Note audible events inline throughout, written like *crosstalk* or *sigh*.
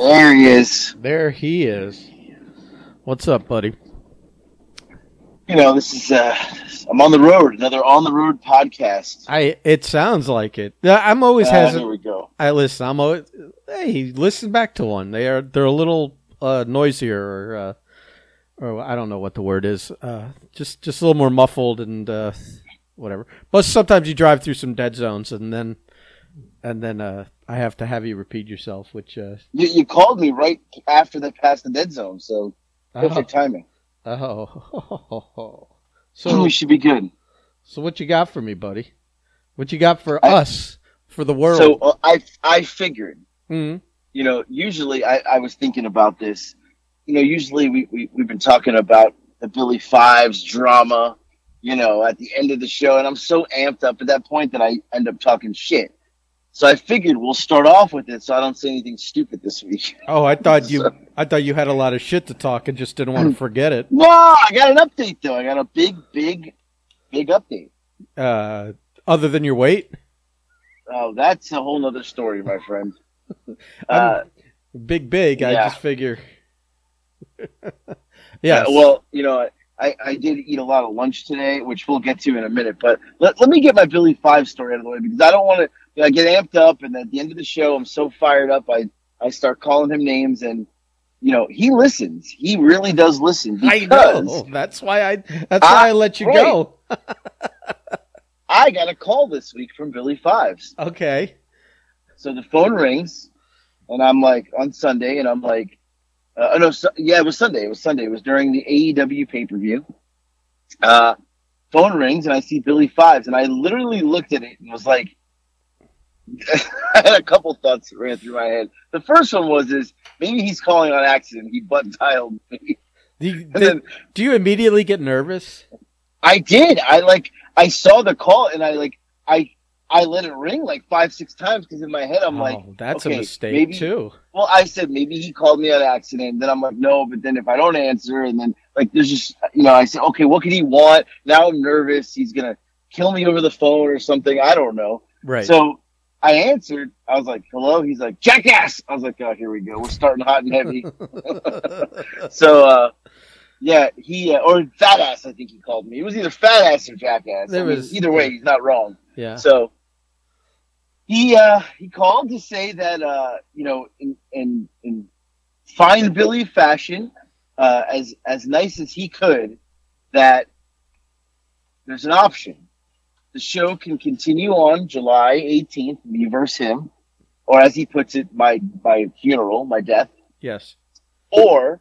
There he is. There he is. What's up, buddy? You know, this is uh I'm on the road, another on the road podcast. I. It sounds like it. I'm always Ah, hesitant. here we go. I listen. I'm always. Hey, listen back to one. They are. They're a little uh, noisier, or, uh, or I don't know what the word is. Uh, just, just a little more muffled and uh, whatever. But sometimes you drive through some dead zones, and then, and then uh, I have to have you repeat yourself, which. Uh, You, you called me right after they passed the dead zone, so perfect timing. oh. So *laughs* *laughs* we should be good. so what you got for me, buddy? What you got for I- us, for the world? So uh, I I figured, Mhm. you know, usually I, I was thinking about this. You know, usually we, we we've been talking about the Billy Fives drama, you know, at the end of the show, and I'm so amped up at that point that I end up talking shit. So I figured we'll start off with it, so I don't say anything stupid this week. Oh, I thought *laughs* you. I thought you had a lot of shit to talk and just didn't want to *laughs* forget it. No, I got an update though. I got a big, big, big update. Uh, other than your weight, Oh, that's a whole nother story, my friend. *laughs* Uh, big, big. I just figure. yes. uh, well, you know, I, I did eat a lot of lunch today, which we'll get to in a minute. But let, let me get my Billy Five story out of the way because I don't want to. I get amped up, and at the end of the show, I'm so fired up. I I start calling him names, and you know, he listens. He really does listen I know. That's why I. That's why I let you right. go. *laughs* I got a call this week from Billy Fives. Okay. So the phone rings, and I'm like on Sunday, and I'm like, uh, oh no, su- yeah, it was Sunday. It was Sunday. It was during the AEW pay per view. Uh, phone rings, and I see Billy Fives, and I literally looked at it and was like, I had a couple thoughts that ran through my head. The first one was, is maybe he's calling on accident. He butt dialed me. Do you, And then do you immediately get nervous? I did. I like. I saw the call, and I like. I I let it ring like five, six times because in my head I'm oh, like, oh, that's okay, a mistake maybe- too. Well, I said maybe he called me on accident. Then I'm like, no. But then if I don't answer, and then like there's just you know, I said, okay, what could he want? Now I'm nervous. He's gonna kill me over the phone or something. I don't know. Right. So I answered. I was like, hello. He's like, jackass. I was like, oh, here we go. We're starting hot and heavy. *laughs* so uh, yeah, he uh, or fat ass. I think he called me. It was either fat ass or jackass. There I mean, was- either way, he's not wrong. yeah. So he uh he called to say that uh you know in in in fine Billy fashion, uh as as nice as he could, that there's an option. The show can continue on July 18th, me versus him, or as he puts it, my my funeral, my death, Yes. or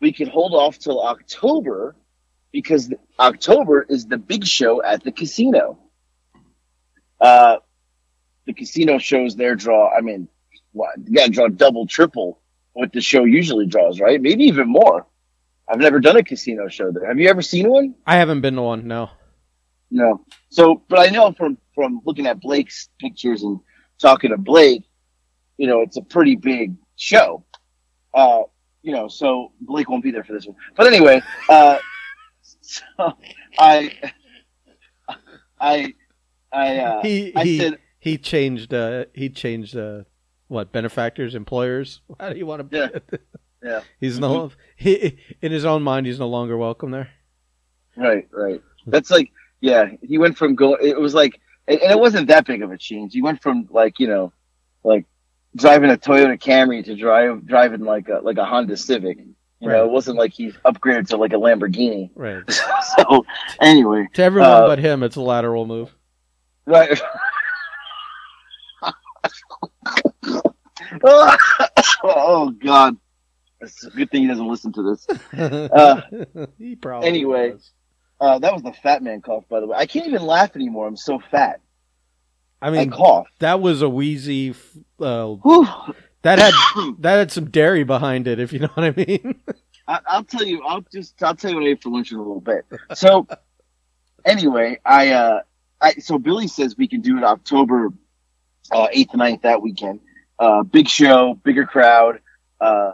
we could hold off till October because October is the big show at the casino. Uh, the casino shows their draw. I mean, what, you got to draw double, triple what the show usually draws, right? Maybe even more. I've never done a casino show there. Have you ever seen one? I haven't been to one. No. No. So, but I know from from looking at Blake's pictures and talking to Blake, you know, it's a pretty big show. Uh, you know, so Blake won't be there for this one. But anyway, uh, *laughs* so I, I, I, uh, *laughs* He I he said, he changed. Uh, he changed. Uh, what benefactors, employers? How do you want to? Yeah. Yeah. He's no. He in his own mind, he's no longer welcome there. right, right. That's like, yeah, he went from go. It was like, and it wasn't that big of a change. He went from like, you know, like driving a Toyota Camry to drive driving like a like a Honda Civic. You know, it wasn't like he upgraded to like a Lamborghini. Right. *laughs* so anyway, To everyone Uh, but him, it's a lateral move. right. *laughs* oh God, it's a good thing he doesn't listen to this. *laughs* he probably. anyway. was. Uh, that was the fat man cough, by the way. I can't even laugh anymore. I'm so fat. I I mean, cough. that was a wheezy. Uh, that had *coughs* that had some dairy behind it, if you know what I mean. I, I'll tell you. I'll just. I'll tell you what I ate for lunch in a little bit. So, anyway, I. uh I so Billy says we can do it October uh, eighth and 9th that weekend. Uh, big show, bigger crowd. Uh,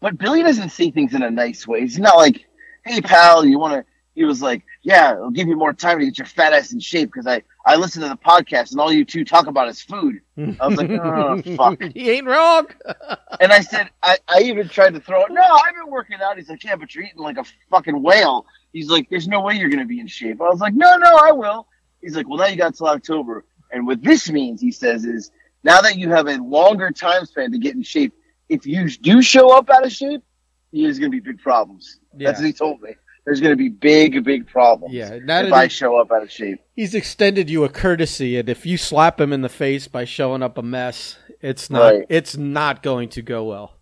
but Billy doesn't say things in a nice way. He's not like, "Hey, pal, you want to?" He was like, yeah, it'll give you more time to get your fat ass in shape because I I listen to the podcast and all you two talk about is food. I was like, *laughs* oh fuck. *laughs* he ain't wrong. *laughs* And I said, I, I even tried to throw it. No, I've been working out. He's like, yeah, but you're eating like a fucking whale. He's like, there's no way you're going to be in shape. I was like, no, no, I will. He's like, well, now you got till October. And what this means, he says, is now that you have a longer time span to get in shape, if you do show up out of shape, there's going to be big problems. Yeah. That's what he told me. There's going to be big, big problems Yeah, if I show up out of shape. he's extended you a courtesy, and if you slap him in the face by showing up a mess, it's not Right. it's not going to go well.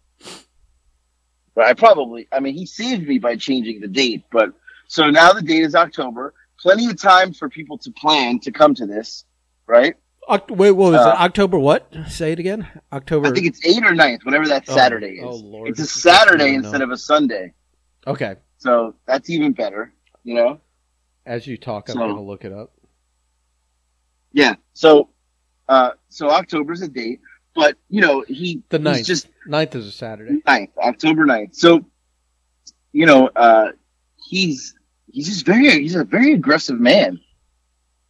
But I probably, I mean, he saved me by changing the date. But so now the date is October. Plenty of time for people to plan to come to this, right? Oct- wait, what was Uh, it? October what? Say it again. October. I think it's 8 or 9th, whatever that Oh, Saturday is. oh, Lord. It's a Saturday instead of a Sunday. okay. So that's even better, you know? As you talk, I'm So- going to look it up. Yeah. So, uh, so October's a date, but you know, he, The ninth. just Ninth is a Saturday. 9th, October 9th. So, you know, uh, he's, he's just very, he's a very aggressive man.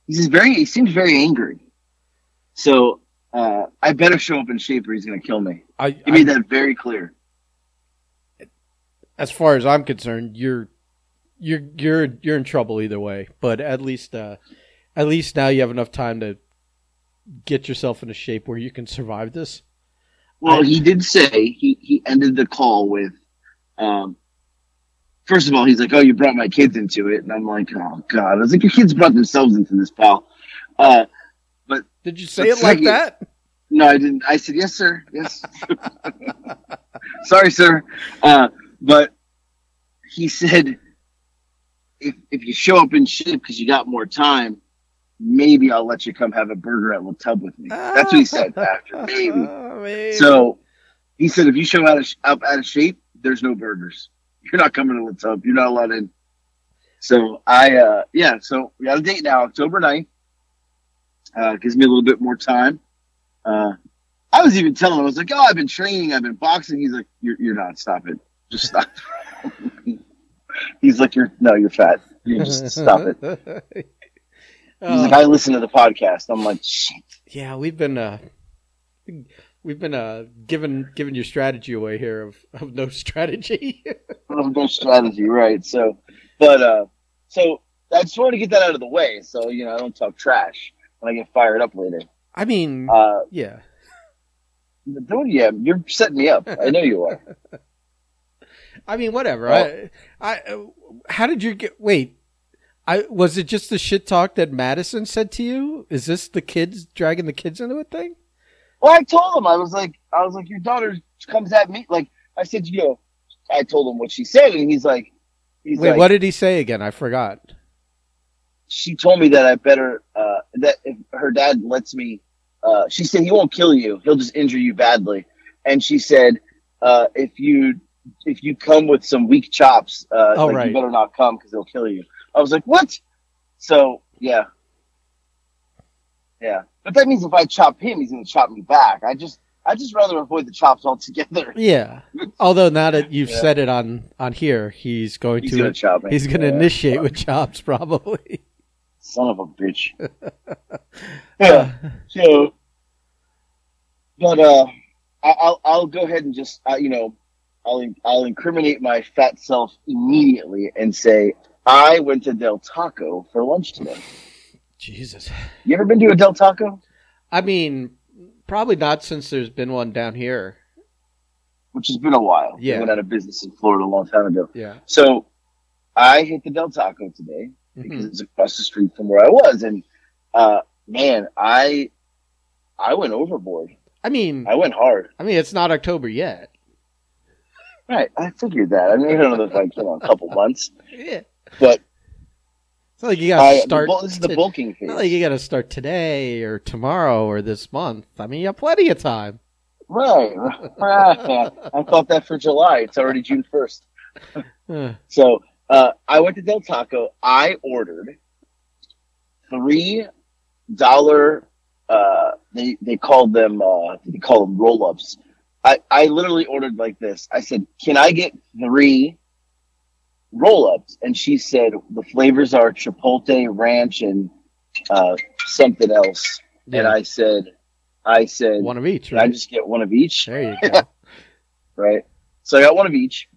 He's just very, he seems very angry. So, uh, I better show up in shape or he's going to kill me. I, He I- made that very clear. As far as I'm concerned, you're you're you're you're in trouble either way. But at least uh, at least now you have enough time to get yourself in a shape where you can survive this. Well, I- he did say he, he ended the call with, um, first of all, he's like, "Oh, you brought my kids into it," and I'm like, "Oh God!" I was like, "Your kids brought themselves into this, pal." Uh, Did you say But it like second- that? no, I didn't. I said, "Yes, sir. Yes." *laughs* Sorry, sir. Uh, but he said, "If if you show up in shape because you got more time." Maybe I'll let you come have a burger at La Tub with me. That's what he said after. *laughs* Maybe. Oh, maybe. So he said, if you show out of, up out of shape, there's no burgers. You're not coming to the tub. You're not allowed in. So I, uh, yeah, so we got a date now, October 9th. Uh, gives me a little bit more time. Uh, I was even telling him, I was like, oh, I've been training, I've been boxing. He's like, you're, you're not. Stop it. Just stop. He's like, you're, no, you're fat. You just *laughs* stop it. He's Oh, like, I listen to the podcast. I'm like, shit. yeah, we've been uh, we've been uh, giving giving your strategy away here of, of no *laughs* strategy. Of no strategy, right? So, but uh, so I just wanted to get that out of the way, so you know I don't talk trash when I get fired up later. I mean, Uh, yeah. don't yeah, you're setting me up. I know you are. *laughs* I mean, whatever. Well- I, I, uh, how did you get? Wait, I was it just the shit talk that Madison said to you? Is this the kids dragging the kids into a thing? Well, I told him I was like, I was like, your daughter comes at me like I said, you know, I told him what she said, and he's like, he's Wait, like, what did he say again? I forgot. she told me that I better uh, that if her dad lets me, uh, she said he won't kill you, he'll just injure you badly, and she said uh, if you if you come with some weak chops, uh, Oh, like, right. you better not come because they'll kill you. I was like, what? So yeah, yeah, but that means if I chop him, he's gonna chop me back. I just I just rather avoid the chops altogether. *laughs* Yeah. Although now that you've Yeah. said it on on here, he's going He's to gonna chop me. he's going to Yeah. initiate with *laughs* chops probably. Son of a bitch. *laughs* yeah. So, but uh, I- I'll I'll go ahead and just uh, you know, I'll I'll incriminate my fat self immediately and say I went to Del Taco for lunch today. Jesus. You ever been to a Del Taco? I mean, probably not since there's been one down here. Which has been a while. Yeah. I went out of business in Florida a long time ago. Yeah. So, I hit the Del Taco today because Mhm. it's across the street from where I was, and uh, man, I I went overboard. I mean, I went hard. I mean, it's not October yet. Right, I figured that. I mean, I don't know if like you know a couple *laughs* months, Yeah. but It's not like you got to start. bul- this is the bulking phase. Not like you got to start today or tomorrow or this month. I mean, you have plenty of time. Right, *laughs* right. I thought that for July. It's already June first. *laughs* So uh, I went to Del Taco. I ordered three dollar. Uh, they they called them uh, they call them roll ups. I I literally ordered like this. I said, "Can I get three roll ups, and she said the flavors are chipotle, ranch, and uh, something else. And I said, I said, One of each, can I just get one of each? There you *laughs* go. right? So I got one of each.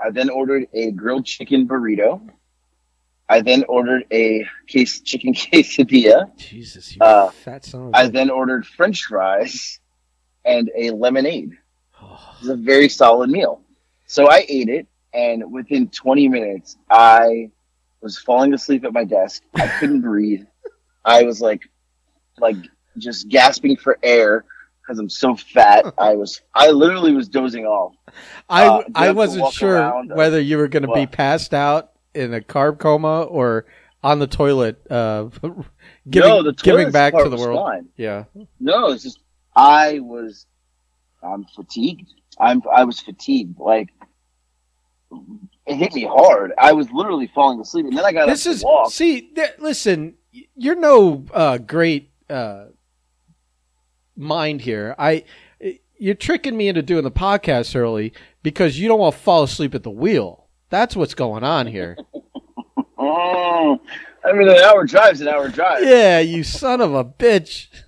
I then ordered a grilled chicken burrito. I then ordered a case chicken *laughs* quesadilla. Jesus, you Uh, fat son I then ordered French fries and a lemonade. *sighs* Oh, It was a very solid meal. So I ate it, and within 20 minutes, I was falling asleep at my desk. I couldn't *laughs* breathe. I was like, like just gasping for air because I'm so fat. I was, I literally was dozing off. I Uh, I wasn't sure around, uh, whether you were going to be passed out in a carb coma or on the toilet, uh, *laughs* giving no, the giving back to the world. Fine. Yeah. No, it's just I was, I'm fatigued. I'm, I was fatigued. Like it hit me hard. I was literally falling asleep, and then I got This is to walk. see. Th- listen, you're no uh, great uh, mind here. I you're tricking me into doing the podcast early because you don't want to fall asleep at the wheel. That's what's going on here. Oh, *laughs* I mean, an hour drive's an hour drive. yeah, you son of a bitch. *laughs*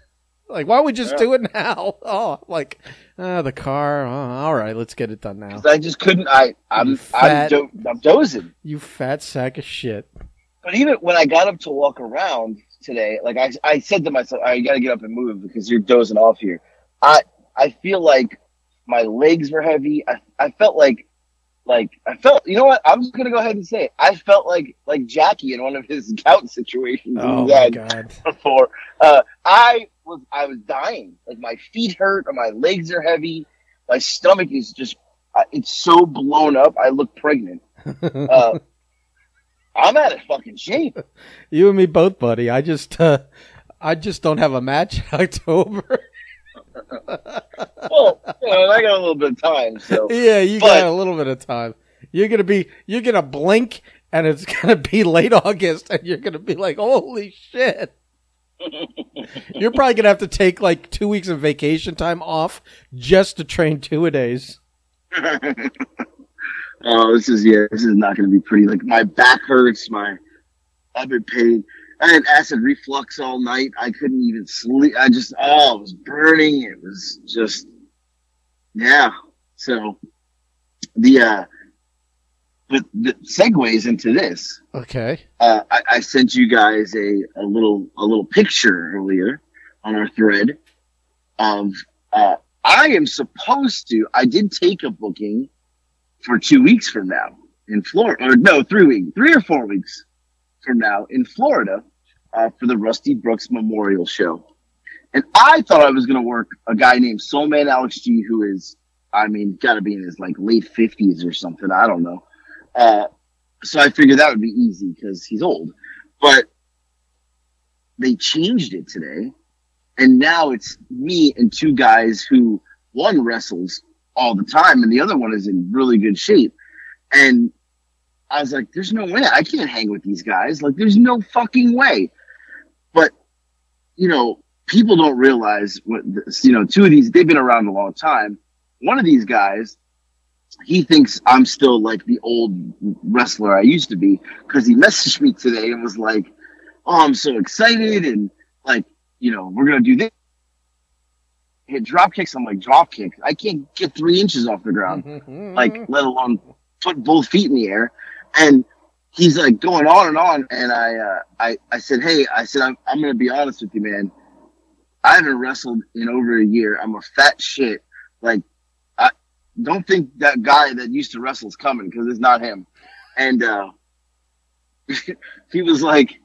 Like, why don't we just Yeah. do it now? *laughs* Oh, like, uh, the car. Oh, all right, let's get it done now. I just couldn't. I I'm You I'm, do- I'm dozing. You fat sack of shit. But even when I got up to walk around today, like I I said to myself, I got to get up and move because you're dozing off here. I I feel like my legs were heavy. I I felt like like I felt. You know what? I'm just gonna go ahead and say it. I felt like like Jackie in one of his *laughs* gout situations Oh my god. before. Uh, I was I was dying. Like my feet hurt, or my legs are heavy. My stomach is just it's so blown up. I look pregnant. *laughs* Uh, I'm out of fucking shape. You and me both, buddy. I just, uh, I just don't have a match *laughs* in October. *laughs* Well, you know, I got a little bit of time, so yeah, you But- got a little bit of time. You're gonna be, you're gonna blink, and it's gonna be late August, and you're gonna be like, "Holy shit!" You're probably gonna have to take like two weeks of vacation time off just to train two a days. *laughs* oh, this is yeah, this is not to be pretty. Like my back hurts. My I've been pain. I had acid reflux all night. I couldn't even sleep. I just oh, it was burning. It was just yeah. So the uh, but the segues into this. Okay. uh, I, I sent you guys a, a little a little picture earlier on our thread of uh, I am supposed to. I did take a booking for two weeks from now in Florida, or no, three weeks, three or four weeks from now in Florida uh, for the Rusty Brooks Memorial Show. And I thought I was going to work a guy named Soulman Alex G, who is, I mean, got to be in his like late fifties or something. I don't know. Uh, so I figured that would be easy because he's old. But they changed it today, and now it's me and two guys who one wrestles all the time, and the other one is in really good shape. And I was like, "There's no way I can't hang with these guys. Like, there's no fucking way." But you know, people don't realize what this, you know. Two of these they've been around a long time. One of these guys he thinks I'm still like the old wrestler I used to be because he messaged me today and was like, "Oh, I'm so excited and like, you know, we're gonna do this." Hit drop kicks. I'm like drop kicks. I can't get three inches off the ground, like let alone put both feet in the air. And he's like going on and on. And I, uh, I, I said, "Hey, I said I'm, I'm gonna be honest with you, man. I haven't wrestled in over a year. I'm a fat shit. Like, don't think that guy that used to wrestle is coming because it's not him. And uh, *laughs* he was like,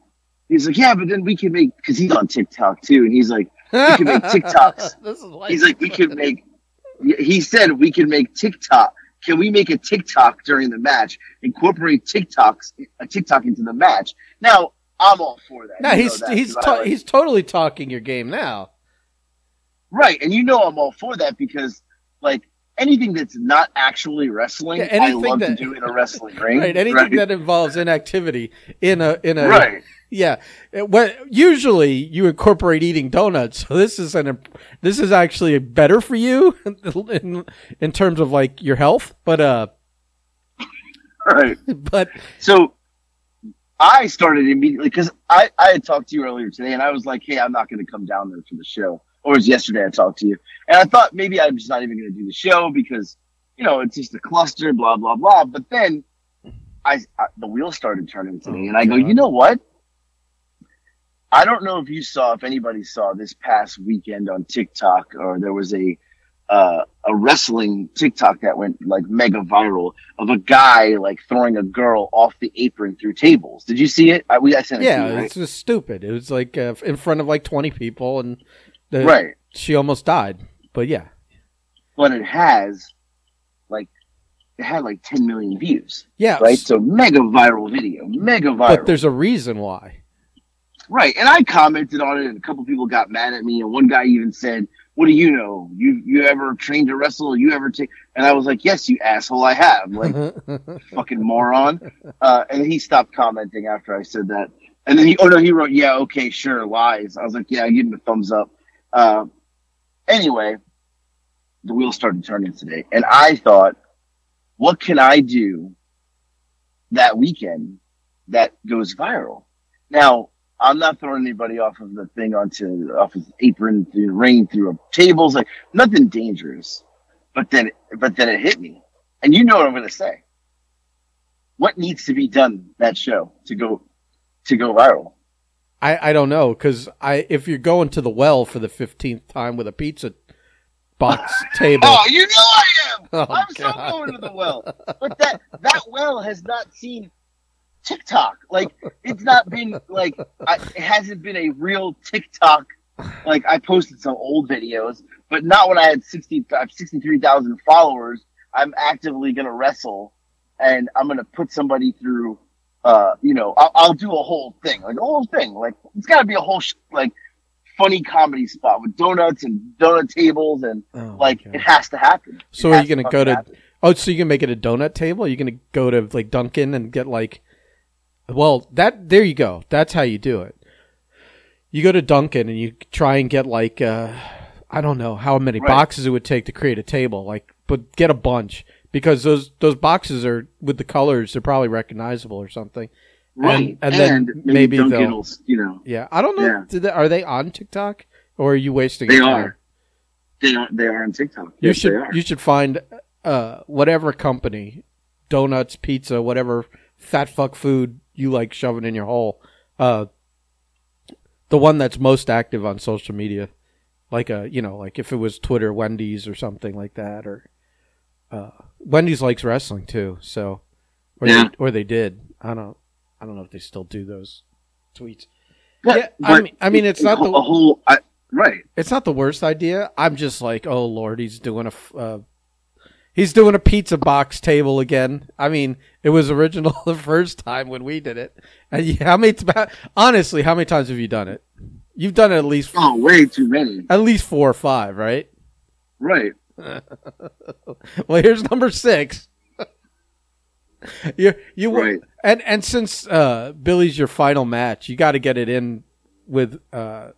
he's like, yeah, but then we can make because he's on TikTok too, and he's like, we can make *laughs* TikToks. *laughs* This is he's like, we could make. He said we can make TikTok. Can we make a TikTok during the match? Incorporate TikToks, a TikTok into the match. Now I'm all for that. No, You he's that, he's 'cause I to- like- he's totally talking your game now. Right, and you know I'm all for that because like anything that's not actually wrestling, Yeah, I anything love that- to do in a wrestling *laughs* ring. Right, anything that involves inactivity in a in a right. yeah. What usually you incorporate eating donuts. So this is an this is actually better for you *laughs* in in terms of like your health. But uh, right. *laughs* but So I started immediately because I, I had talked to you earlier today and I was like, hey, I'm not going to come down there for the show. Or it was yesterday I talked to you. And I thought maybe I'm just not even going to do the show because, you know, it's just a cluster, blah, blah, blah. But then I, I the wheels started turning today Oh, and I go, you know what? I don't know if you saw, if anybody saw this past weekend on TikTok or there was a, uh, a wrestling TikTok that went like mega viral of a guy like throwing a girl off the apron through tables. Did you see it? I, we, I sent it yeah, to you, right? it's just stupid. It was like uh, in front of like twenty people, and the, right. she almost died. But yeah, But it has like, it had like 10 million views, yeah, right? So mega viral video, mega viral. but there's a reason why. Right. And I commented on it and a couple people got mad at me and one guy even said, what do you know? You, you ever trained to wrestle? You ever take, and I was like, yes, you asshole, I have. Like, *laughs* fucking moron. Uh, and he stopped commenting after I said that. And then he, oh no, he wrote, yeah, okay, sure, lies. I was like, yeah, I give him a thumbs up. Uh, anyway, the wheels started turning today. And I thought, what can I do that weekend that goes viral? Now, I'm not throwing anybody off of the thing onto, off his apron through rain through tables, like nothing dangerous. But then, but then it hit me. And you know what I'm going to say what needs to be done that show to go to go viral? I, I don't know because I if you're going to the well for the fifteenth time with a pizza box *laughs* table, Oh, you know I am. Oh, I'm so going to the well, but that that well has not seen TikTok. Like it's not been like I, it hasn't been a real TikTok. Like I posted some old videos, but not when I had 60, uh, I have 63,000 followers. I'm actively going to wrestle and I'm going to put somebody through, uh, you know, I'll, I'll do a whole thing, like a whole thing. Like it's got to be a whole, sh- like funny comedy spot with donuts and donut tables and Oh, like it has to happen. So are you gonna fucking go to- happen. Oh, so you can make it a donut table? You're gonna go to like Dunkin' and get like, well, that there you go. That's how you do it. You go to Dunkin' and you try and get like, uh, I don't know how many Right. boxes it would take to create a table, like, but get a bunch because those those boxes are with the colors. They're probably recognizable or something. right? and then maybe, maybe they'll- you know, Yeah, I don't know. Yeah. Did they, are they on TikTok or are you wasting? they your time? are. They are. They are on TikTok. You Yes, should are. you should find uh whatever company, donuts, pizza, whatever fat fuck food you like shoving in your hole. Uh the one that's most active on social media. Like a you know, like if it was Twitter, Wendy's or something like that or uh Wendy's likes wrestling too, so or Yeah. they, or they did. I don't I don't know if they still do those tweets. But- yeah, I mean I mean it's not the whole. I, right. it's not the worst idea. I'm just like, oh lord, he's doing a uh, he's doing a pizza box table again. I mean, it was original *laughs* the first time when we did it. And you- how many? honestly, how many times have you done it? You've done it at least Oh, way too many. at least four or five, right? Right. *laughs* Well, here's number six. *laughs* you you Right. and and since uh, Billy's your final match, you got to get it in with uh,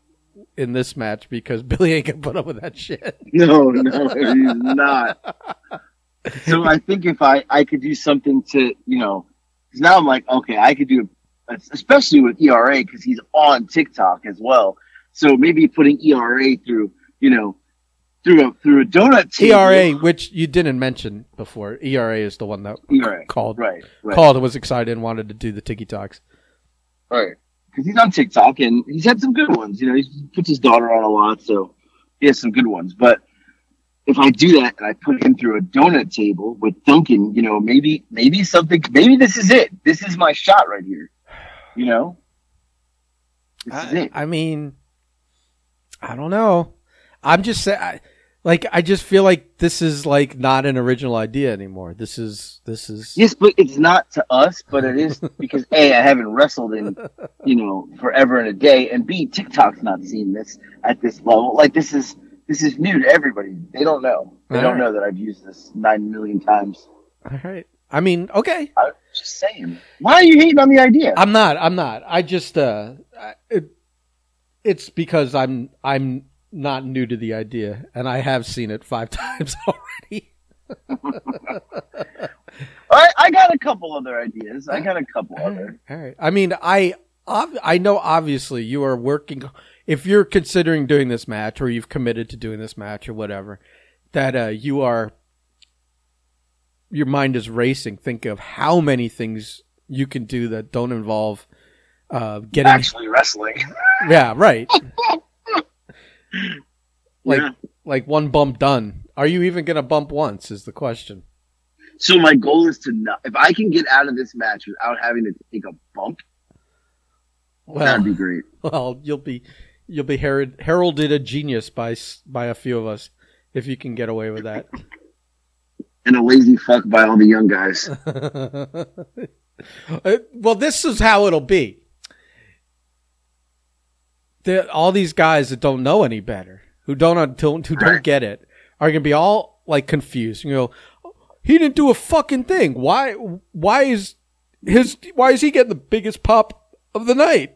in this match because *laughs* Billy ain't gonna put up with that shit. No, no, he's not. So I think if I I could do something to you know, because now I'm like, okay, I could do, especially with ERA because he's on TikTok as well. So maybe putting ERA through, you know, through a through a donut table. ERA, which you didn't mention before, ERA is the one that ERA. called Right. Right. called and was excited and wanted to do the Tiki Talks. Right. Because he's on TikTok and he's had some good ones. You know, he puts his daughter on a lot, so he has some good ones. But if I do that and I put him through a donut table with Dunkin', you know, maybe maybe something maybe this is it. This is my shot right here. You know? This is I, it. I mean, I don't know. I'm just saying, like, I just feel like this is like not an original idea anymore. This is this is Yes, but it's not to us, but it is *laughs* because A, I haven't wrestled in, you know, forever and a day, and B, TikTok's not seeing this at this level. Like this is this is new to everybody. They don't know. They don't Alright. know that I've used this nine million times. all right. I mean, okay. I'm just saying. Why are you hating on the idea? I'm not. I'm not. I just uh, it, it's because I'm I'm not new to the idea, and I have seen it five *laughs* times already. I, I got a couple other ideas. I got a couple All other. right, all right. I mean, I I know obviously you are working. If you're considering doing this match, or you've committed to doing this match, or whatever, that uh, you are, your mind is racing. Think of how many things you can do that don't involve uh, getting. Actually, wrestling. *laughs* Yeah, right. Like Yeah. like one bump done. Are you even gonna bump once? Is the question. So my goal is to not. If I can get out of this match without having to take a bump, Well, that'd be great. *laughs* Well, you'll be you'll be herald, heralded a genius by by a few of us if you can get away with that. *laughs* And a lazy fuck by all the young guys. *laughs* Uh, well, this is how it'll be. All these guys that don't know any better, who don't don't who don't get it, are gonna be all like confused. You know, he didn't do a fucking thing. Why? Why is his? Why is he getting the biggest pop of the night?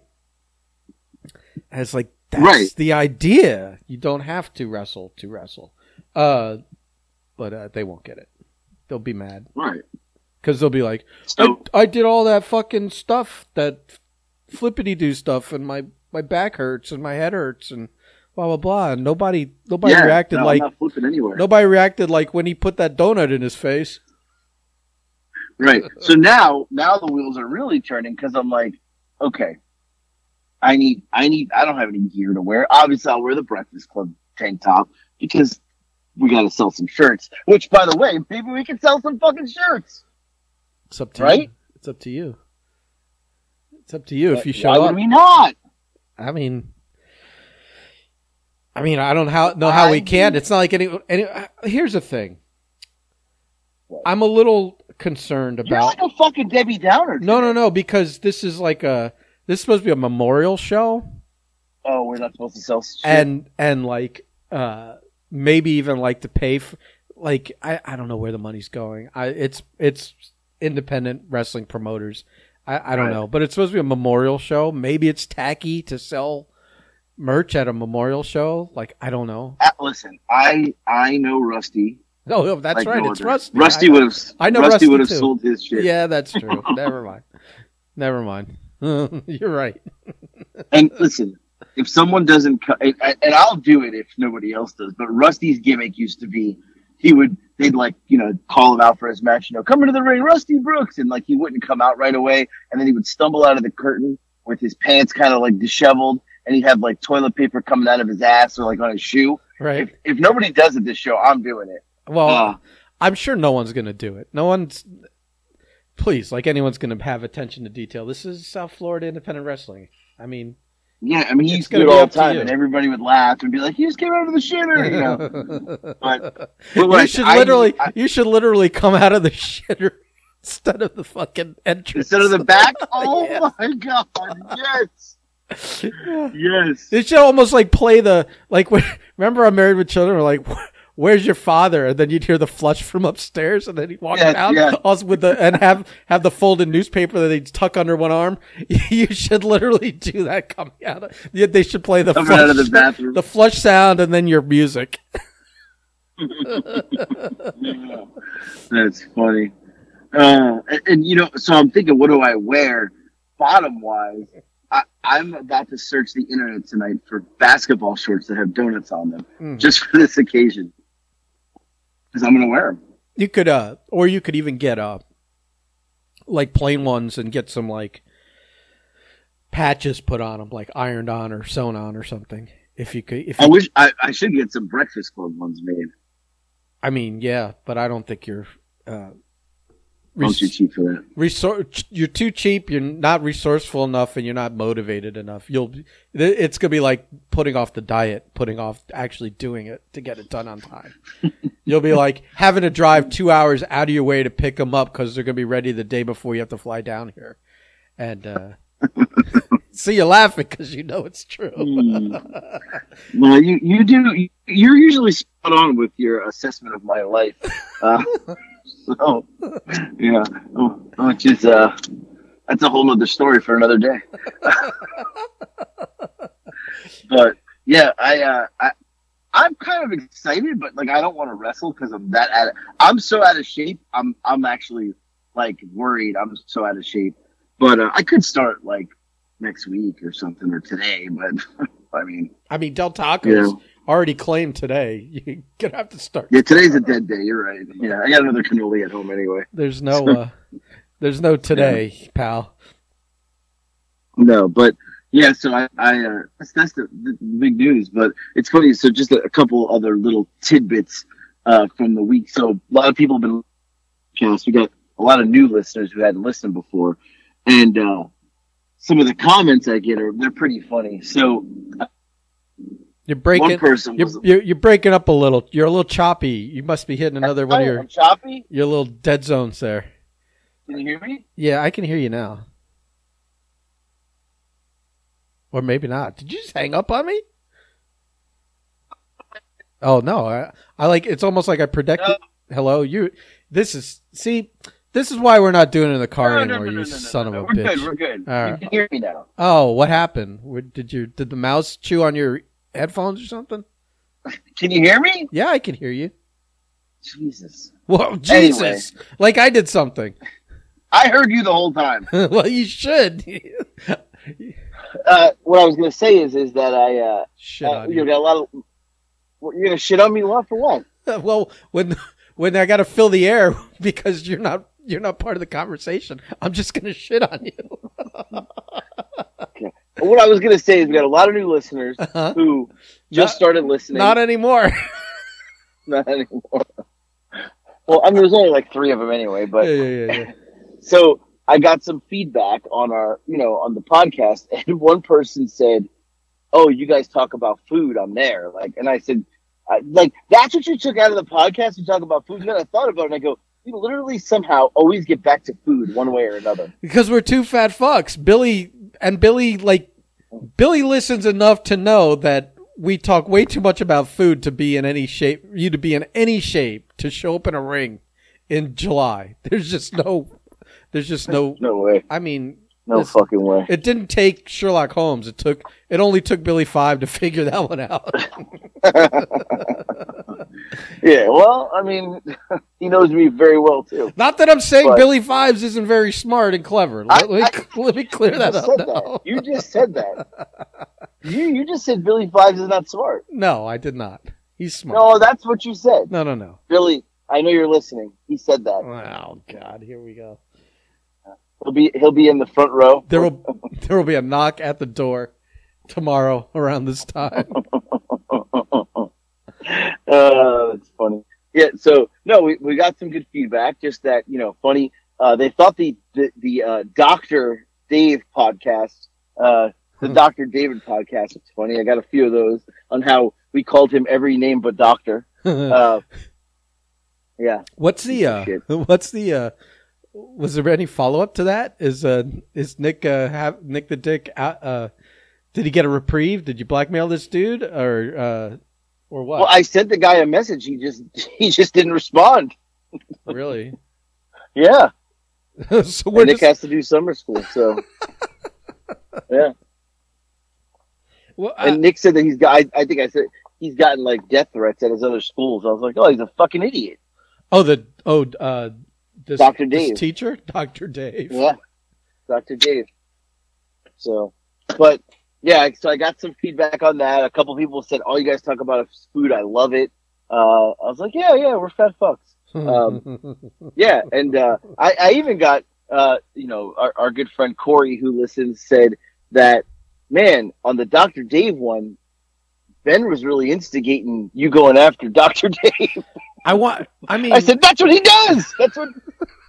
And it's like that's Right. the idea. You don't have to wrestle to wrestle. Uh, but uh, they won't get it. They'll be mad Right. because they'll be like, So I, I did all that fucking stuff, that flippity do stuff, and my, my back hurts and my head hurts and blah blah blah. And nobody nobody yeah, reacted no, like I'm not flipping anywhere. nobody reacted like when he put that donut in his face. Right. *laughs* So now, now the wheels are really turning because I'm like, okay, I need, I need, I don't have any gear to wear. Obviously, I'll wear the Breakfast Club tank top because we got to sell some shirts. Which, by the way, maybe we can sell some fucking shirts. It's up to Right? you. It's up to you. It's up to you if you show Why up. would we not? I mean, I mean, I don't how, know how we I can. It's not like any. any here's the thing. I'm a little concerned You're about. like a fucking Debbie Downer. No, no, no, because this is like a. This is supposed to be a memorial show, Oh, we're not supposed to sell shit. and and like uh maybe even like to pay for like I I don't know where the money's going. I it's it's independent wrestling promoters. I I don't Right. know, but it's supposed to be a memorial show. Maybe it's tacky to sell merch at a memorial show. Like I don't know. Uh, listen, I I know Rusty. No, that's like right. no it's. Rusty. Rusty would have. I know Rusty, Rusty would have sold his shit. Yeah, that's true. *laughs* Never mind. Never mind. *laughs* You're right. *laughs* And listen, if someone doesn't, and I'll do it if nobody else does. But Rusty's gimmick used to be, he would, they'd like, you know, call him out for his match. You know, come into the ring, Rusty Brooks, and like he wouldn't come out right away, and then he would stumble out of the curtain with his pants kind of like disheveled, and he'd have like toilet paper coming out of his ass or like on his shoe. Right. If if nobody does it this show, I'm doing it. Well, Uh, I'm sure no one's going to do it. No one's. Please, like anyone's going to have attention to detail. This is South Florida Independent Wrestling. I mean, yeah, I mean, he It's used to do gonna it all the time, and everybody would laugh and be like, "He just came out of the shitter," you know. But, *laughs* but you like, should literally, I- you should literally come out of the *laughs* shitter instead of the fucking entrance. instead of the back. *laughs* Oh Yeah. my god! Yes, yes. It should almost like play the like. when- Remember, I'm married with children. We're like, "Where's your father?" And then you'd hear the flush from upstairs, and then he'd walk down yes. also with the and have have the folded newspaper that they'd tuck under one arm. *laughs* You should literally do that coming out of. yeah, They should play the Coming flush, out of the bathroom. the flush sound, and then your music. *laughs* That's funny. Uh, and, and, you know, so I'm thinking, what do I wear? Bottom wise, I, I'm about to search the internet tonight for basketball shorts that have donuts on them, Mm. just for this occasion, because I'm gonna wear them. You could, uh, or you could even get uh, like plain ones and get some like patches put on them, like ironed on or sewn on or something. If you could, if I you, wish I, I should get some Breakfast Club ones made. I mean, yeah, but I don't think you're. Uh, I'm too cheap for that. resor- you're too cheap. You're not resourceful enough, and you're not motivated enough. You'll. It's gonna be like putting off the diet, putting off actually doing it to get it done on time. *laughs* You'll be like having to drive two hours out of your way to pick them up because they're gonna be ready the day before you have to fly down here, and uh, *laughs* see you laughing because you know it's true. *laughs* Well, you you do. You're usually spot on with your assessment of my life. Uh, *laughs* so, yeah, which is uh, that's a whole other story for another day. *laughs* but yeah, I uh, I I'm kind of excited, but like I don't want to wrestle because I'm that out. Of, I'm so out of shape. I'm I'm actually like worried. I'm so out of shape. But uh, I could start like next week or something or today. But *laughs* I mean, I mean, Del Tacos Yeah. Already claimed today. *laughs* You're gonna have to start. yeah, today's a dead day. You're right. Yeah, I got another cannoli at home anyway. There's *laughs* no, uh, there's no today, pal. No, but yeah. So I, I uh, that's that's the, the big news. But it's funny. So just a, a couple other little tidbits uh, from the week. So a lot of people have been cast. We got a lot of new listeners who hadn't listened before, and uh, some of the comments I get are they're pretty funny. So You're breaking. You're, you're you're breaking up a little. You're a little choppy. You must be hitting another one of your I'm choppy. your little dead zones there. Can you hear me? Yeah, I can hear you now. Or maybe not. Did you just hang up on me? Oh no, I, I like it's almost like I predicted. Hello, you. This is see. This is why we're not doing it in the car No, no, anymore. no, no, you no, no, son no, of no. a We're bitch. good. We're good. All right. You can hear me now. Oh, what happened? Where- Did you did the mouse chew on your headphones or something? Can you hear me? Yeah, I can hear you. Jesus. Whoa, Jesus! Like I did something. I heard you the whole time. *laughs* well, you should. *laughs* Uh, what I was going to say is, is that I, uh, Shit uh, you got a lot of. You're going to shit on me? What for what? *laughs* well, when when I got to fill the air because you're not you're not part of the conversation, I'm just gonna shit on you. What I was going to say is, we got a lot of new listeners Uh-huh. who just Not- started listening. Not anymore. *laughs* Not anymore. Well, I mean, there's only like three of them anyway, but yeah, yeah, yeah. *laughs* so I got some feedback on our, you know, on the podcast, *laughs* and one person said, "Oh, you guys talk about food on there," like, and I said, I, "Like that's what you took out of the podcast? You talk about food?" And then I thought about it, and I go, "We literally somehow always get back to food one way or another." Because we're two fat fucks. Billy and Billy like Billy listens enough to know that we talk way too much about food to be in any shape. You to be in any shape to show up in a ring in July. *laughs* There's just no. There's just no. No way, I mean, no This- fucking way. It didn't take Sherlock Holmes. It took it only took Billy Five to *laughs* figure that one out. *laughs* Yeah, well, I mean, *laughs* he knows me very well too. Not that I'm saying But- Billy Fives isn't very smart and clever. I- Let, let me, let me clear that up. that. You just said that. You you just said Billy Fives is not smart. No, I did not. He's smart. No, that's what you said. No, no, no. Billy, I know you're listening. He said that. Oh God, here we go. He'll be he'll be in the front row. There will *laughs* there will be a knock at the door tomorrow around this time. *laughs* uh, that's funny. Yeah. So no, we, we got some good feedback. Just that you know, funny. Uh, they thought the the, the uh, Doctor Dave podcast, uh, the Hmm. Doctor David podcast, was funny. I got a few of those on how we called him every name but Doctor. *laughs* Uh, yeah. what's the uh, what's the uh, was there any follow up to that? Is uh is Nick uh have Nick the Dick out, uh did he get a reprieve? Did you blackmail this dude or uh or what? Well, I sent the guy a message. He just *laughs* he just didn't respond. really? *laughs* Yeah. *laughs* so Nick just, has to do summer school. So yeah. well, uh, And Nick said that he's got. I, I think I said he's gotten like death threats at his other schools. I was like, oh, he's a fucking idiot. oh the oh uh this, Dr. this Dave. teacher *laughs* Dr. Dave. Yeah, Doctor Dave. So, but yeah, so I got some feedback on that. A couple people said, "All you guys talk about is food. I love it." Uh, I was like, "Yeah, yeah, we're fat fucks." Um, *laughs* Yeah, and uh, I, I even got uh, you know our, our good friend Corey who listens said that man on the Doctor Dave one, Ben was really instigating you going after Doctor *laughs* Dave. I want I mean I said that's what he does. That's what.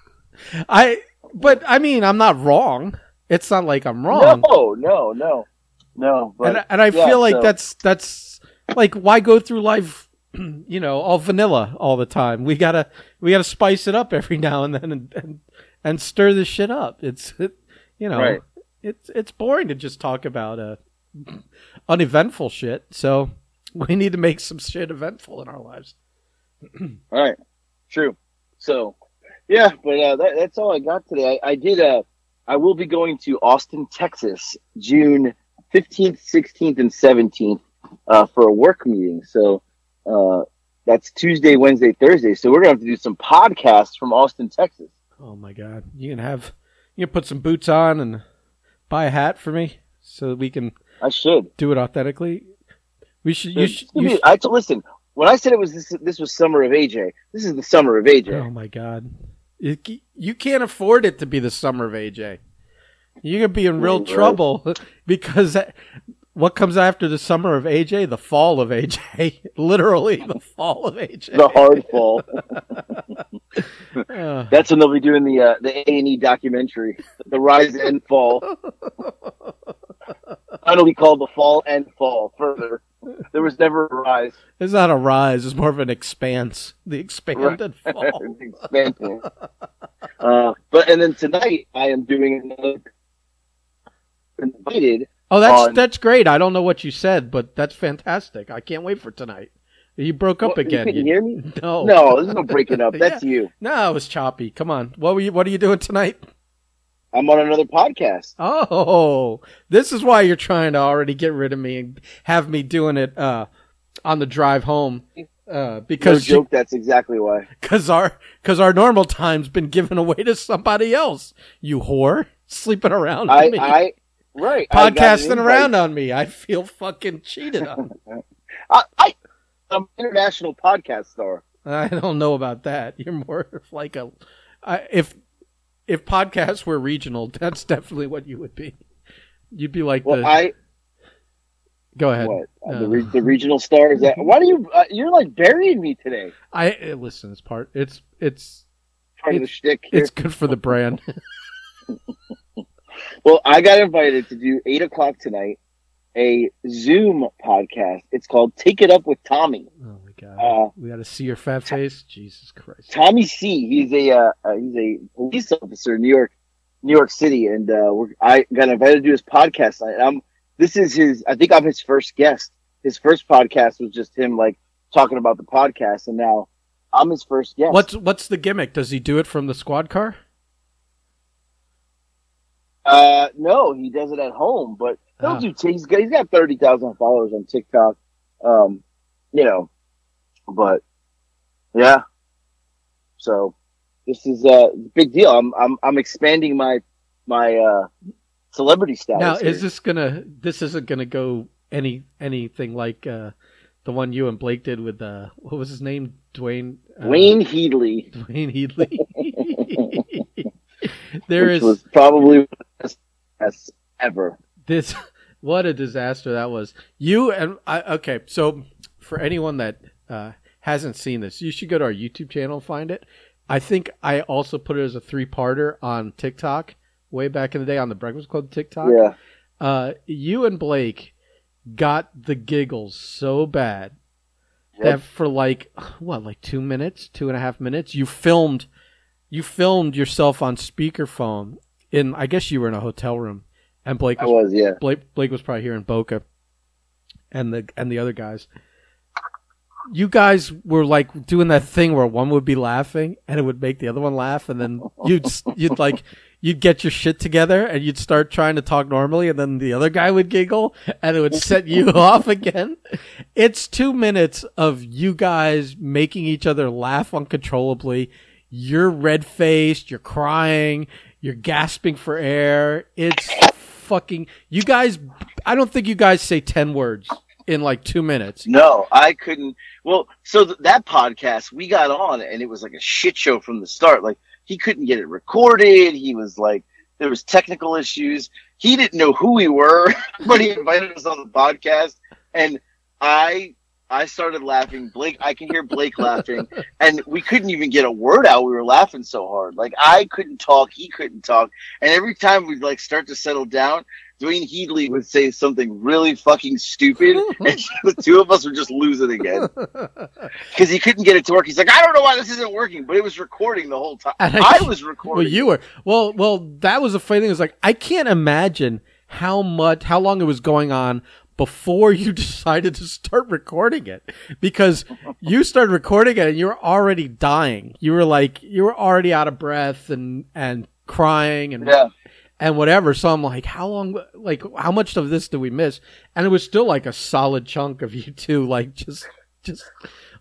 *laughs* I but I mean I'm not wrong. It's not like I'm wrong. No, no, no, no. But and and I yeah, feel like so- that's that's like why go through life *clears throat* you know all vanilla all the time we gotta we gotta spice it up every *laughs* now and then and and, and stir this shit up it's it, you know Right. it's it's boring to just talk about uh uneventful shit so *laughs* we need to make some shit eventful in our lives *clears throat* All right, true. So, yeah, but uh, that, that's all I got today. I, I did. Uh, I will be going to Austin, Texas, June fifteenth, sixteenth, and seventeenth uh, for a work meeting. So, Uh, that's Tuesday, Wednesday, Thursday. So we're gonna have to do some podcasts from Austin, Texas. Oh my god! You can have you can put some boots on and buy a hat for me so that we can I should. do it authentically. We should. You should. You should I to listen. When I said it was this, this was summer of AJ. This is the summer of AJ. oh my god! It, you can't afford it to be the summer of AJ. You're gonna be in real Right. trouble *laughs* because what comes after the summer of AJ? The fall of AJ. *laughs* Literally, the fall of AJ. The hard fall. *laughs* That's when they'll be doing the uh, the A and E documentary, the rise and fall. It'll be called the fall and fall. Further, there was never a rise. it's not a rise; it's more of an expanse. The expanded *laughs* fall. Expansion. uh, but and then tonight I am doing another invited. Oh, that's on- that's great. I don't know what you said, but that's fantastic. I can't wait for tonight. You broke up you again. couldn't You- hear me? *laughs* No, No, there's no breaking up. *laughs* That's you. no, it was choppy. Come on, what were you? What are you doing tonight? I'm on another podcast. Oh, this is why you're trying to already get rid of me and have me doing it uh, on the drive home. Uh, No because joke. That's exactly why. because our because our normal time's been given away to somebody else. You whore, sleeping around I, me, I, right. I got an podcasting around on me. I feel fucking cheated on. *laughs* I, I, I'm an international podcast star. I don't know about that. You're more of like a I, if if podcasts were regional, *laughs* that's definitely what you would be. You'd be like Well, the. I go ahead. what uh, Uh, the, re- the regional star is that? Why do you? Uh, you're like burying me today. I uh, listen. It's part. It's it's Part of the It's- shtick. Here. it's good for the brand. *laughs* Well, I got invited to do eight o'clock tonight, a Zoom podcast. It's called "Take It Up with Tommy." oh god. Uh, we got to see your fat face. Jesus Christ. Tommy C. He's a uh, uh, he's a police officer in New York, New York City, and uh, we're, I got invited to do his podcast. tonight. I'm this is his. I think I'm his first guest. His first podcast was just him like talking about the podcast, and now I'm his first guest. What's what's the gimmick? Does he do it from the squad car? Uh, no, he does it at home, but he'll Ah. do. T- he's got he's got thirty thousand followers on TikTok. Um, you know, but yeah. So this is a big deal. I'm I'm I'm expanding my my uh celebrity status. Now, here. is this gonna? This isn't gonna go any anything like uh, the one you and Blake did with uh, what was his name? Dwayne. Uh, Wayne Headley? Dwayne Headley. *laughs* there which is was probably the best best ever. this. *laughs* What a disaster that was. You and I. Okay, so for anyone that uh, hasn't seen this, you should go to our YouTube channel and find it. I think I also put it as a three-parter on TikTok way back in the day on the Breakfast Club TikTok. Yeah, Uh, you and Blake got the giggles so bad Yep. that for like what, like two minutes, two and a half minutes, you filmed, you filmed yourself on speakerphone in. I guess you were in a hotel room, and Blake I was, was. Yeah, Blake Blake was probably here in Boca, and the and the other guys. You guys were like doing that thing where one would be laughing and it would make the other one laugh, and then you'd *laughs* you'd like you'd get your shit together and you'd start trying to talk normally, and then the other guy would giggle and it would set you *laughs* off again. It's two minutes of you guys making each other laugh uncontrollably. You're red faced, you're crying, you're gasping for air. It's fucking you guys I don't think you guys say 10 words in like 2 minutes. no, I couldn't. Well, so th- that podcast we got on, and it was like a shit show from the start. Like he couldn't get it recorded. He was like, there was technical issues. He didn't know who we were, *laughs* but he invited us on the podcast, and I. I started laughing. Blake, I can hear Blake *laughs* laughing, and we couldn't even get a word out. We were laughing so hard. Like I couldn't talk, he couldn't talk, and every time we'd like start to settle down, Dwayne Headley would say something really fucking stupid, and *laughs* the two of us would just lose it again *laughs* because he couldn't get it to work. He's like, I don't know why this isn't working, but it was recording the whole time. I I was recording. Well, you were. Well, well, that was the funny thing. It was like I can't imagine how much, how long it was going on before you *laughs* decided to start recording it, because you started recording it and you were already dying. You were like, you were already out of breath and and crying and Yeah, and whatever. So I'm like, how long? Like, how much of this do we miss? And it was still like a solid chunk of *laughs* you two, like just just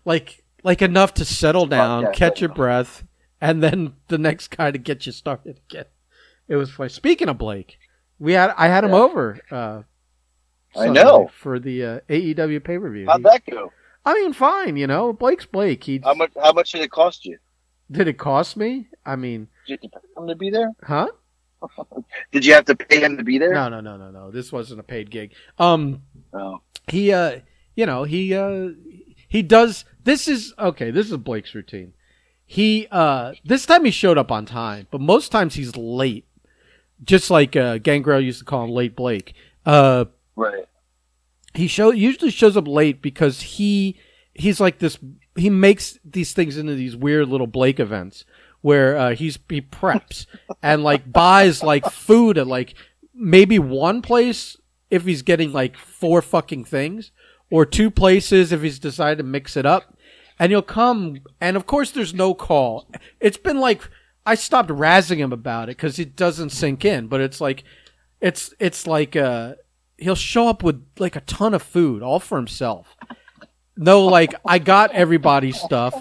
like like enough to settle down, yeah, catch your breath, and then the next guy to get you started again. It was funny. Speaking of Blake, we had I had him Yeah. over. Uh, I know. for the uh, AEW pay per view. How'd that go? I mean, fine. You know, Blake's Blake. He How much? How much did it cost you? did it cost me? I mean, Did you pay him to be there? huh? *laughs* Did you have to pay him to be there? No, no, no, no, no. This wasn't a paid gig. Um, No. he uh you know he uh he does this is okay this is blake's routine he uh this time he showed up on time but most times he's late just like uh gangrel used to call him late blake uh Right. he show usually shows up late because he he's like this he makes these things into these weird little blake events where uh, he's he preps and like buys like food at like maybe one place if he's getting like four fucking things or two places if he's decided to mix it up. And he'll come and of course there's no call. It's been like i stopped razzing him about it because it doesn't sink in but it's like it's it's like uh he'll show up with like a ton of food all for himself no like i got everybody's stuff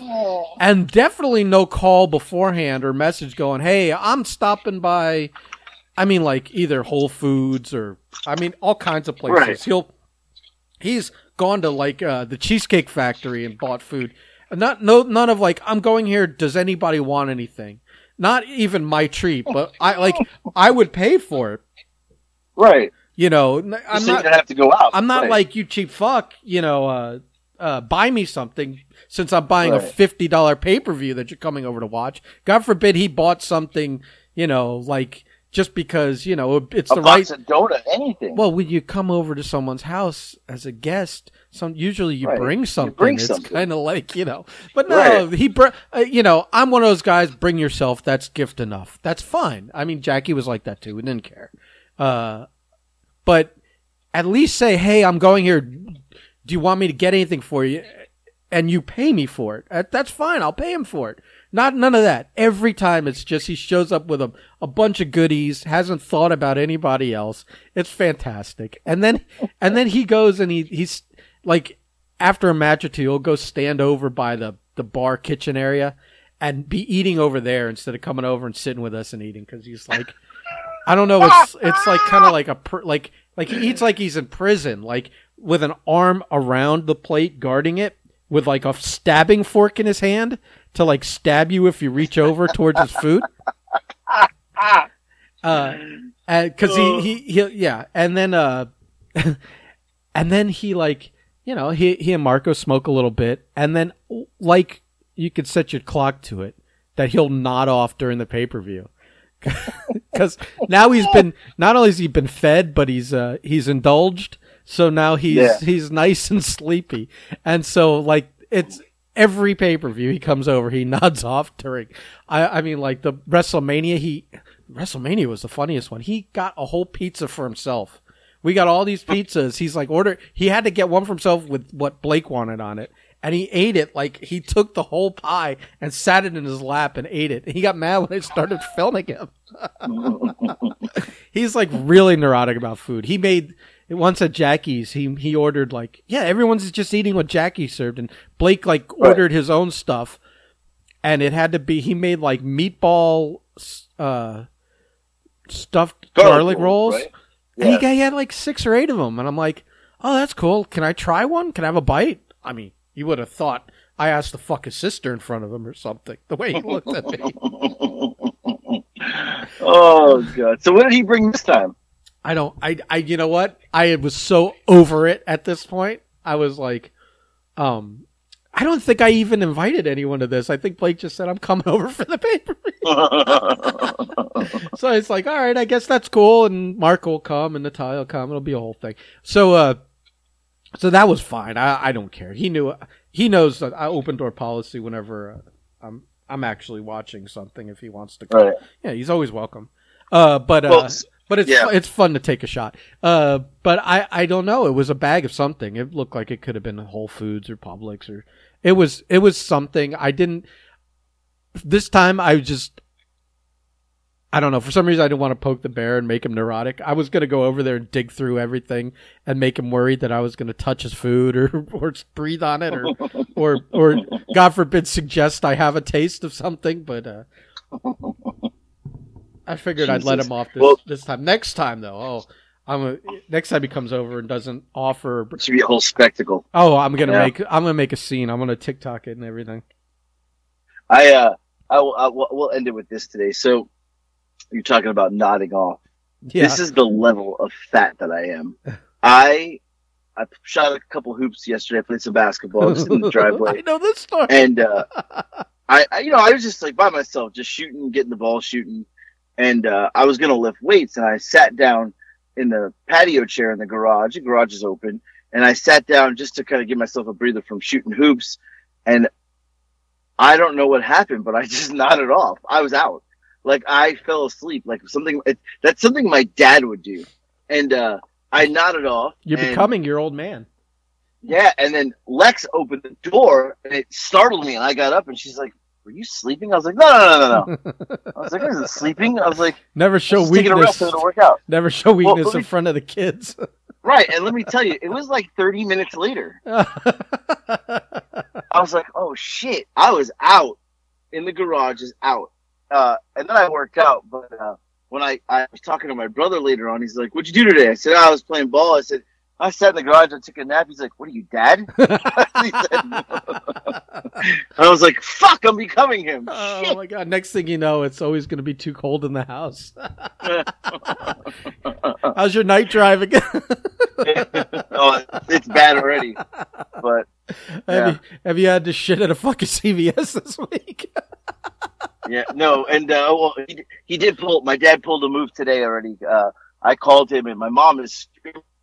and definitely no call beforehand or message going hey i'm stopping by i mean like either whole foods or i mean all kinds of places Right. he'll he's gone to like uh, the cheesecake factory and bought food not no none of like i'm going here does anybody want anything not even my treat but i like i would pay for it Right. you know i'm not you don't have to go out. I'm not Right. like you cheap fuck, you know, uh, uh, buy me something since I'm buying a fifty dollar pay per view that you're coming over to watch. God forbid he bought something, you know, like just because you know it's a the right. box of donut, anything. Well, when you come over to someone's house as a guest, some usually you Right. bring You something. bring it's kind of like you know, but no, Right. he br- uh, you know, I'm one of those guys. Bring yourself. That's gift enough. That's fine. I mean, Jackie was like that too. We didn't care. Uh, but at least say, "Hey, I'm going here. Do you want me to get anything for you?" And you pay me for it. Uh, That's fine. I'll pay him for it. Not none of that. Every time it's just he shows up with a, a bunch of goodies, hasn't thought about anybody else. It's fantastic. And then and then he goes and he he's like after a match or two, he'll go stand over by the the bar kitchen area and be eating over there instead of coming over and sitting with us and eating because he's like I don't know. It's it's like kind of like a like like he eats like he's in prison, like with an arm around the plate guarding it, with like a stabbing fork in his hand to like stab you if you reach over towards his food. *laughs* Uh, because he, he he yeah, and then uh, *laughs* and then he like you know he he and Marco smoke a little bit, and then like you could set your clock to it that he'll nod off during the pay per view because *laughs* now he's been not only has he been fed, but he's uh he's indulged. So now he's Yeah. he's nice and sleepy, and so like it's every pay per view he comes over, he *laughs* nods off during. I I mean like the WrestleMania he WrestleMania was the funniest one. He got a whole pizza for himself. We got all these pizzas. He's like order. He had to get one for himself with what Blake wanted on it, and he ate it like he took the whole pie and sat it in his lap and ate it. He got mad when I started *laughs* filming him. *laughs* He's like really neurotic about food. He made once at Jackie's. He he ordered like yeah, everyone's just eating what Jackie served, and Blake like Right. ordered his own stuff, and it had to be. He made like meatball, uh, stuffed garlic, rolls. right? And Yeah. he, he had like six or eight of them, and I'm like, "Oh, that's cool. Can I try one? Can I have a bite?" I mean, you would have thought I asked to fuck his sister in front of him or something. The way he looked at me, *laughs* oh god. So what did he bring this time? I don't. I. I. You know what? I was so over it at this point. I was like, um, I don't think I even invited anyone to this. I think Blake just said I'm coming *laughs* over for the paper. *laughs* so it's like, all right, I guess that's cool. And Mark will come and Natalia will come. It'll be a whole thing. So, uh, so that was fine. I, I don't care. He knew, he knows that I open door policy whenever uh, I'm, I'm actually watching something. If he wants to come, right. yeah, he's always welcome. Uh, but, uh, Well, but it's, yeah. it's fun to take a shot. Uh, but I, I don't know. It was a bag of something. It looked like it could have been Whole Foods or Publix or it was, it was something I didn't, this time I just I don't know. For some reason, I didn't want to poke the bear and make him neurotic. I was going to go over there and dig through everything and make him worried that I was going to touch his food or, *laughs* or breathe on it or, or, or, God forbid, suggest I have a taste of something. But uh, I figured I'd let him off this, Well- this time. Next time, though, oh, I'm a, next time he comes over and doesn't offer. It should be a whole spectacle. Oh, I'm gonna Yeah. make. I'm gonna make a scene. I'm gonna TikTok it and everything. I uh, I will. I will we'll end it with this today. So you're talking about nodding off. Yeah. This is the level of fat that I am. *laughs* I I shot a couple hoops yesterday. I played some basketball I was in the *laughs* driveway. I driveway, know this story. and uh, *laughs* I, I, you know, I was just like by myself, just shooting, getting the ball, shooting, and uh, I was gonna lift weights, and I sat down in the patio chair in the garage. The garage is open, and I sat down just to kind of give myself a breather from shooting hoops, and I don't know what happened, but I *laughs* just nodded off. I was out, like I fell asleep, like something. It, that's something my dad would do, and uh, I nodded off. You're and- becoming your old man. yeah, and then Lex opened the door and it startled me, and I got up and she's like, "Were you sleeping?" I was like, "No, no, no, no, no." *laughs* I was like, "I wasn't sleeping." I was like, Never show was taking a rest weakness. work out." Never show weakness let me- in front of the kids. Right, and let me tell you, it was like 30 minutes later. *laughs* I was like, "Oh shit!" I was out in the garage, is out, uh, and then I worked out. But uh, when I I was talking to my brother later on, he's like, "What'd you do today?" I said, "Oh, "I was playing ball." I said. I sat in the garage. I took a nap. He's like, "What are you, dad?" *laughs* *laughs* said, I was like, "Fuck! I'm becoming him." oh Shit. my god! Next thing you know, it's always going to be too cold in the house. *laughs* How's your night driving? oh, it's bad already. But have, you, have you had to shit at a fucking CVS this week? yeah, no, and uh, well, he, he did pull. My dad pulled a move today already. Uh, I called him, and my mom is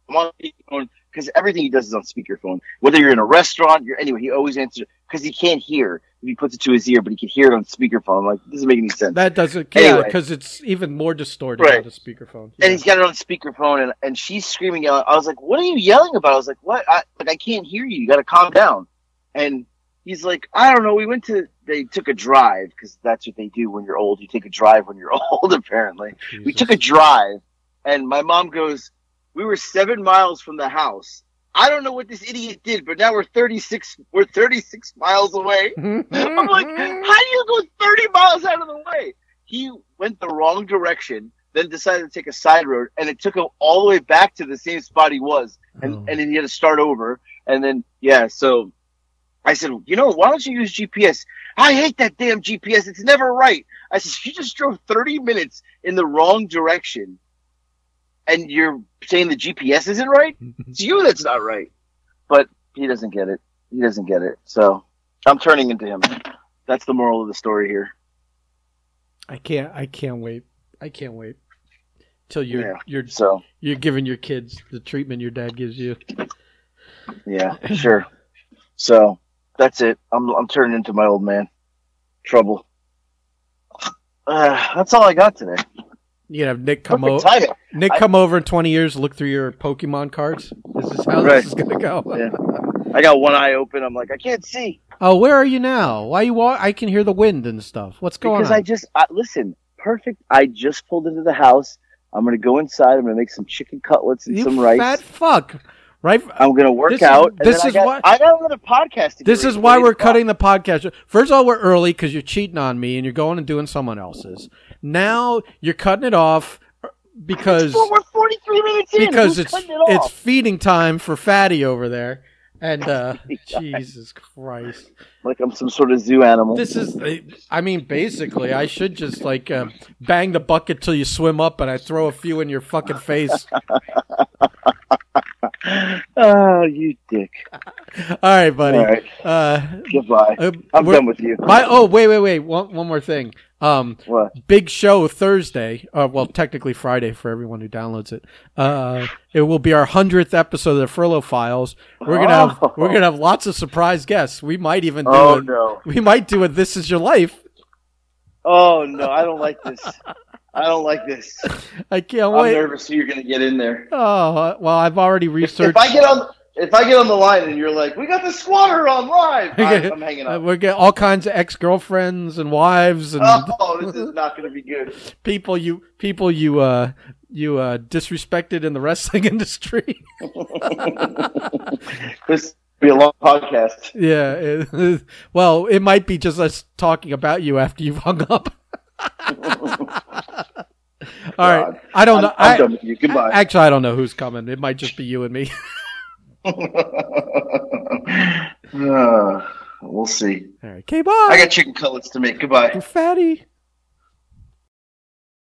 on speakerphone because everything he does is on speakerphone. Whether you're in a restaurant, you're anyway, he always answers because he can't hear he puts it to his ear, but he can hear it on speakerphone. I'm like, it doesn't make any sense. That doesn't, yeah, Anyway. because it's even more distorted Right. on the speakerphone. and he's got it on speakerphone, and, and she's screaming out. I was like, "What are you yelling about?" I was like, "What? I, like, I can't hear you. You got to calm down." And he's like, "I don't know. We went to. They took a drive because that's what they do when you're old. You take a drive when you're *laughs* old. Apparently, we took a drive, and my mom goes, "We were seven miles from the house." I don't know what this idiot did, but now we're 36. We're 36 miles away. *laughs* I'm like, how do you go 30 miles out of the way? He went the wrong direction, then decided to take a side road, and it took him all the way back to the same spot he was, and Oh. and then he had to start over, and then yeah, so I said, you know, why don't you use GPS? I hate that damn GPS. It's never right. I said, you just drove 30 minutes in the wrong direction, and you're saying the GPS isn't right. *laughs* It's you that's not right. But he doesn't get it. He doesn't get it. So I'm turning into him. That's the moral of the story here. I can't. I can't wait. I can't wait till you're Yeah. you're So you're giving your kids the treatment your dad gives you. yeah, sure. So that's it. I'm I'm turning into my old man. Trouble. Uh, *sighs* that's all I got today. You have Nick come over. Nick I- come over in twenty years, look through your Pokemon cards. This is how Right. this is gonna go. Yeah. *laughs* I got one eye open. I'm like, I can't see Oh, where are you now? Why you walk? I can hear the wind and stuff. What's going because on? I just I, listen. Perfect. I just pulled into the house. I'm gonna go inside. I'm gonna make some chicken cutlets and you some rice. fat fuck. Right. I'm gonna work This is- out. and this I is got, why- I got another podcast. This is why we're cutting the podcast. First of all, we're early because you're cheating on me and you're going and doing someone else's. Now you're cutting it off because we're 43 minutes in. because Who's it's it it's feeding time for Fatty over there. And uh *laughs* Jesus Christ. like I'm some sort of zoo animal. This is I mean basically I should just like uh, bang the bucket till you swim up and I throw a few in your fucking face. *laughs* oh, you dick. All right, buddy. All right, Uh, goodbye. uh, I'm done with you. My oh wait wait wait one one more thing. Um What? big show Thursday. Uh, well, technically Friday for everyone who downloads it. Uh, it will be our hundredth episode of the Furlough Files. We're gonna have Oh. we're gonna have lots of surprise guests. We might even do Oh a, no. we might do a This Is Your Life. Oh no. I don't like this. I don't like this. I can't I'm wait. nervous you're gonna get in there. Oh well, I've already researched. If. I get on, if I get on the line and you're like, "We got the squatter on live," *laughs* I'm hanging Uh, up. we get all kinds of ex girlfriends and wives and Oh, this is not going to be good. *laughs* people you people you uh you uh disrespected in the wrestling *laughs* industry. This will be a long podcast. yeah. it- well, it might be just us talking about you after you've hung up. All right. I don't I'm, know. I'm I, done with you. Goodbye. actually, I don't know who's coming. It might just be you and me. *laughs* *laughs* Uh, we'll see. All right. Okay. Bye. I got chicken cutlets to make. Goodbye. You fatty.